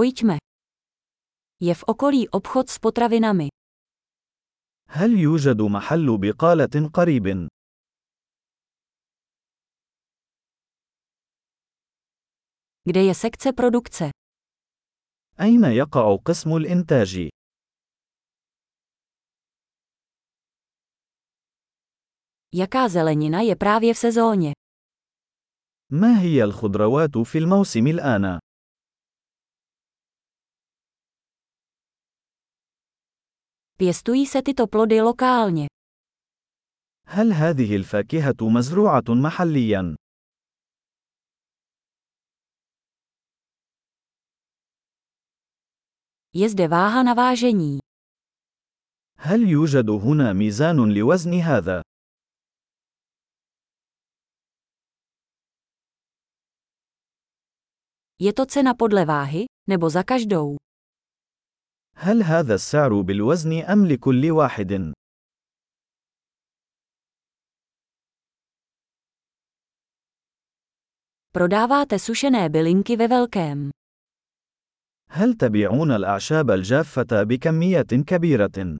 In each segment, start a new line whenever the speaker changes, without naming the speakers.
Pojďme. Je v okolí obchod s potravinami.
هل يوجد محل بقالة قريب؟
Kde je sekce produkce?
أين يقع قسم الإنتاج؟
Jaká zelenina je právě v sezóně?
ما هي الخضروات في الموسم الآن؟
Pěstují se tyto plody lokálně.
هل هذه الفاكهة مزروعة محلياً؟
Je zde váha na vážení.
هل يوجد هنا ميزان لوزن هذا؟
Je to cena podle váhy, nebo za každou?
هل هذا السعر بالوزن أم لكل واحد؟
Prodáváte sušené bylinky ve velkém.
هل تبيعون الأعشاب الجافة بكميات كبيرة؟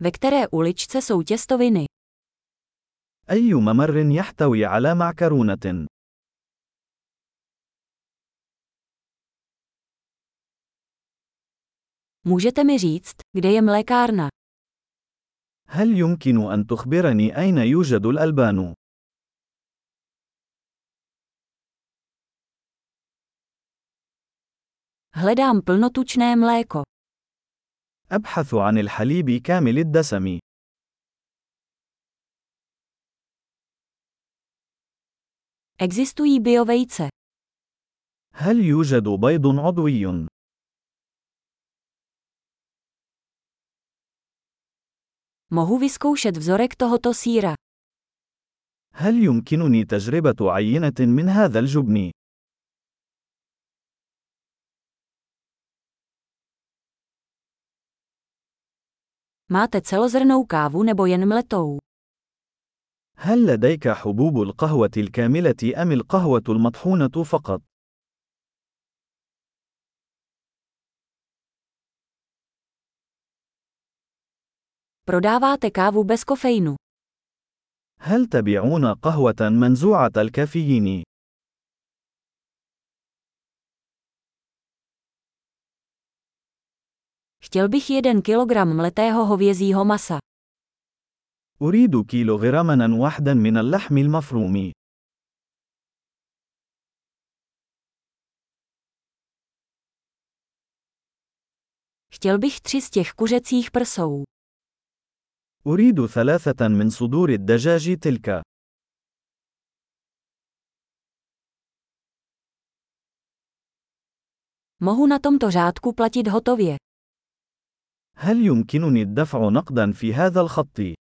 Ve které uličce jsou těstoviny?
أي ممر يحتوي على معكرونة؟
Můžete mi říct, kde je mlékárna?
هل يمكن أن تخبرني أين يوجد الألبان؟
Hledám plnotučné mléko.
أبحث عن الحليب كامل الدسم.
Existují biovejce.
هل يوجد بيض عضوي؟
Mohu vyzkoušet vzorek tohoto síra.
هل يمكنني تجربة عينة من هذا الجبن؟
Máte celozrnou kávu nebo jen mletou?
هل لديك حبوب القهوة الكاملة أم القهوة المطحونة فقط؟
Prodáváte kávu bez kofeinu.
هل تبيعون قهوة منزوعة الكافيين؟
Chtěl bych jeden kilogram mletého hovězího masa.
أريد كيلوغراما واحدا من اللحم المفروم.
Chtěl bych tři z těch kuřecích prsou.
أريد ثلاثة من صدور الدجاج تلك.
Mohu na tomto řádku platit hotově.
هل يمكنني الدفع نقدا في هذا الخط؟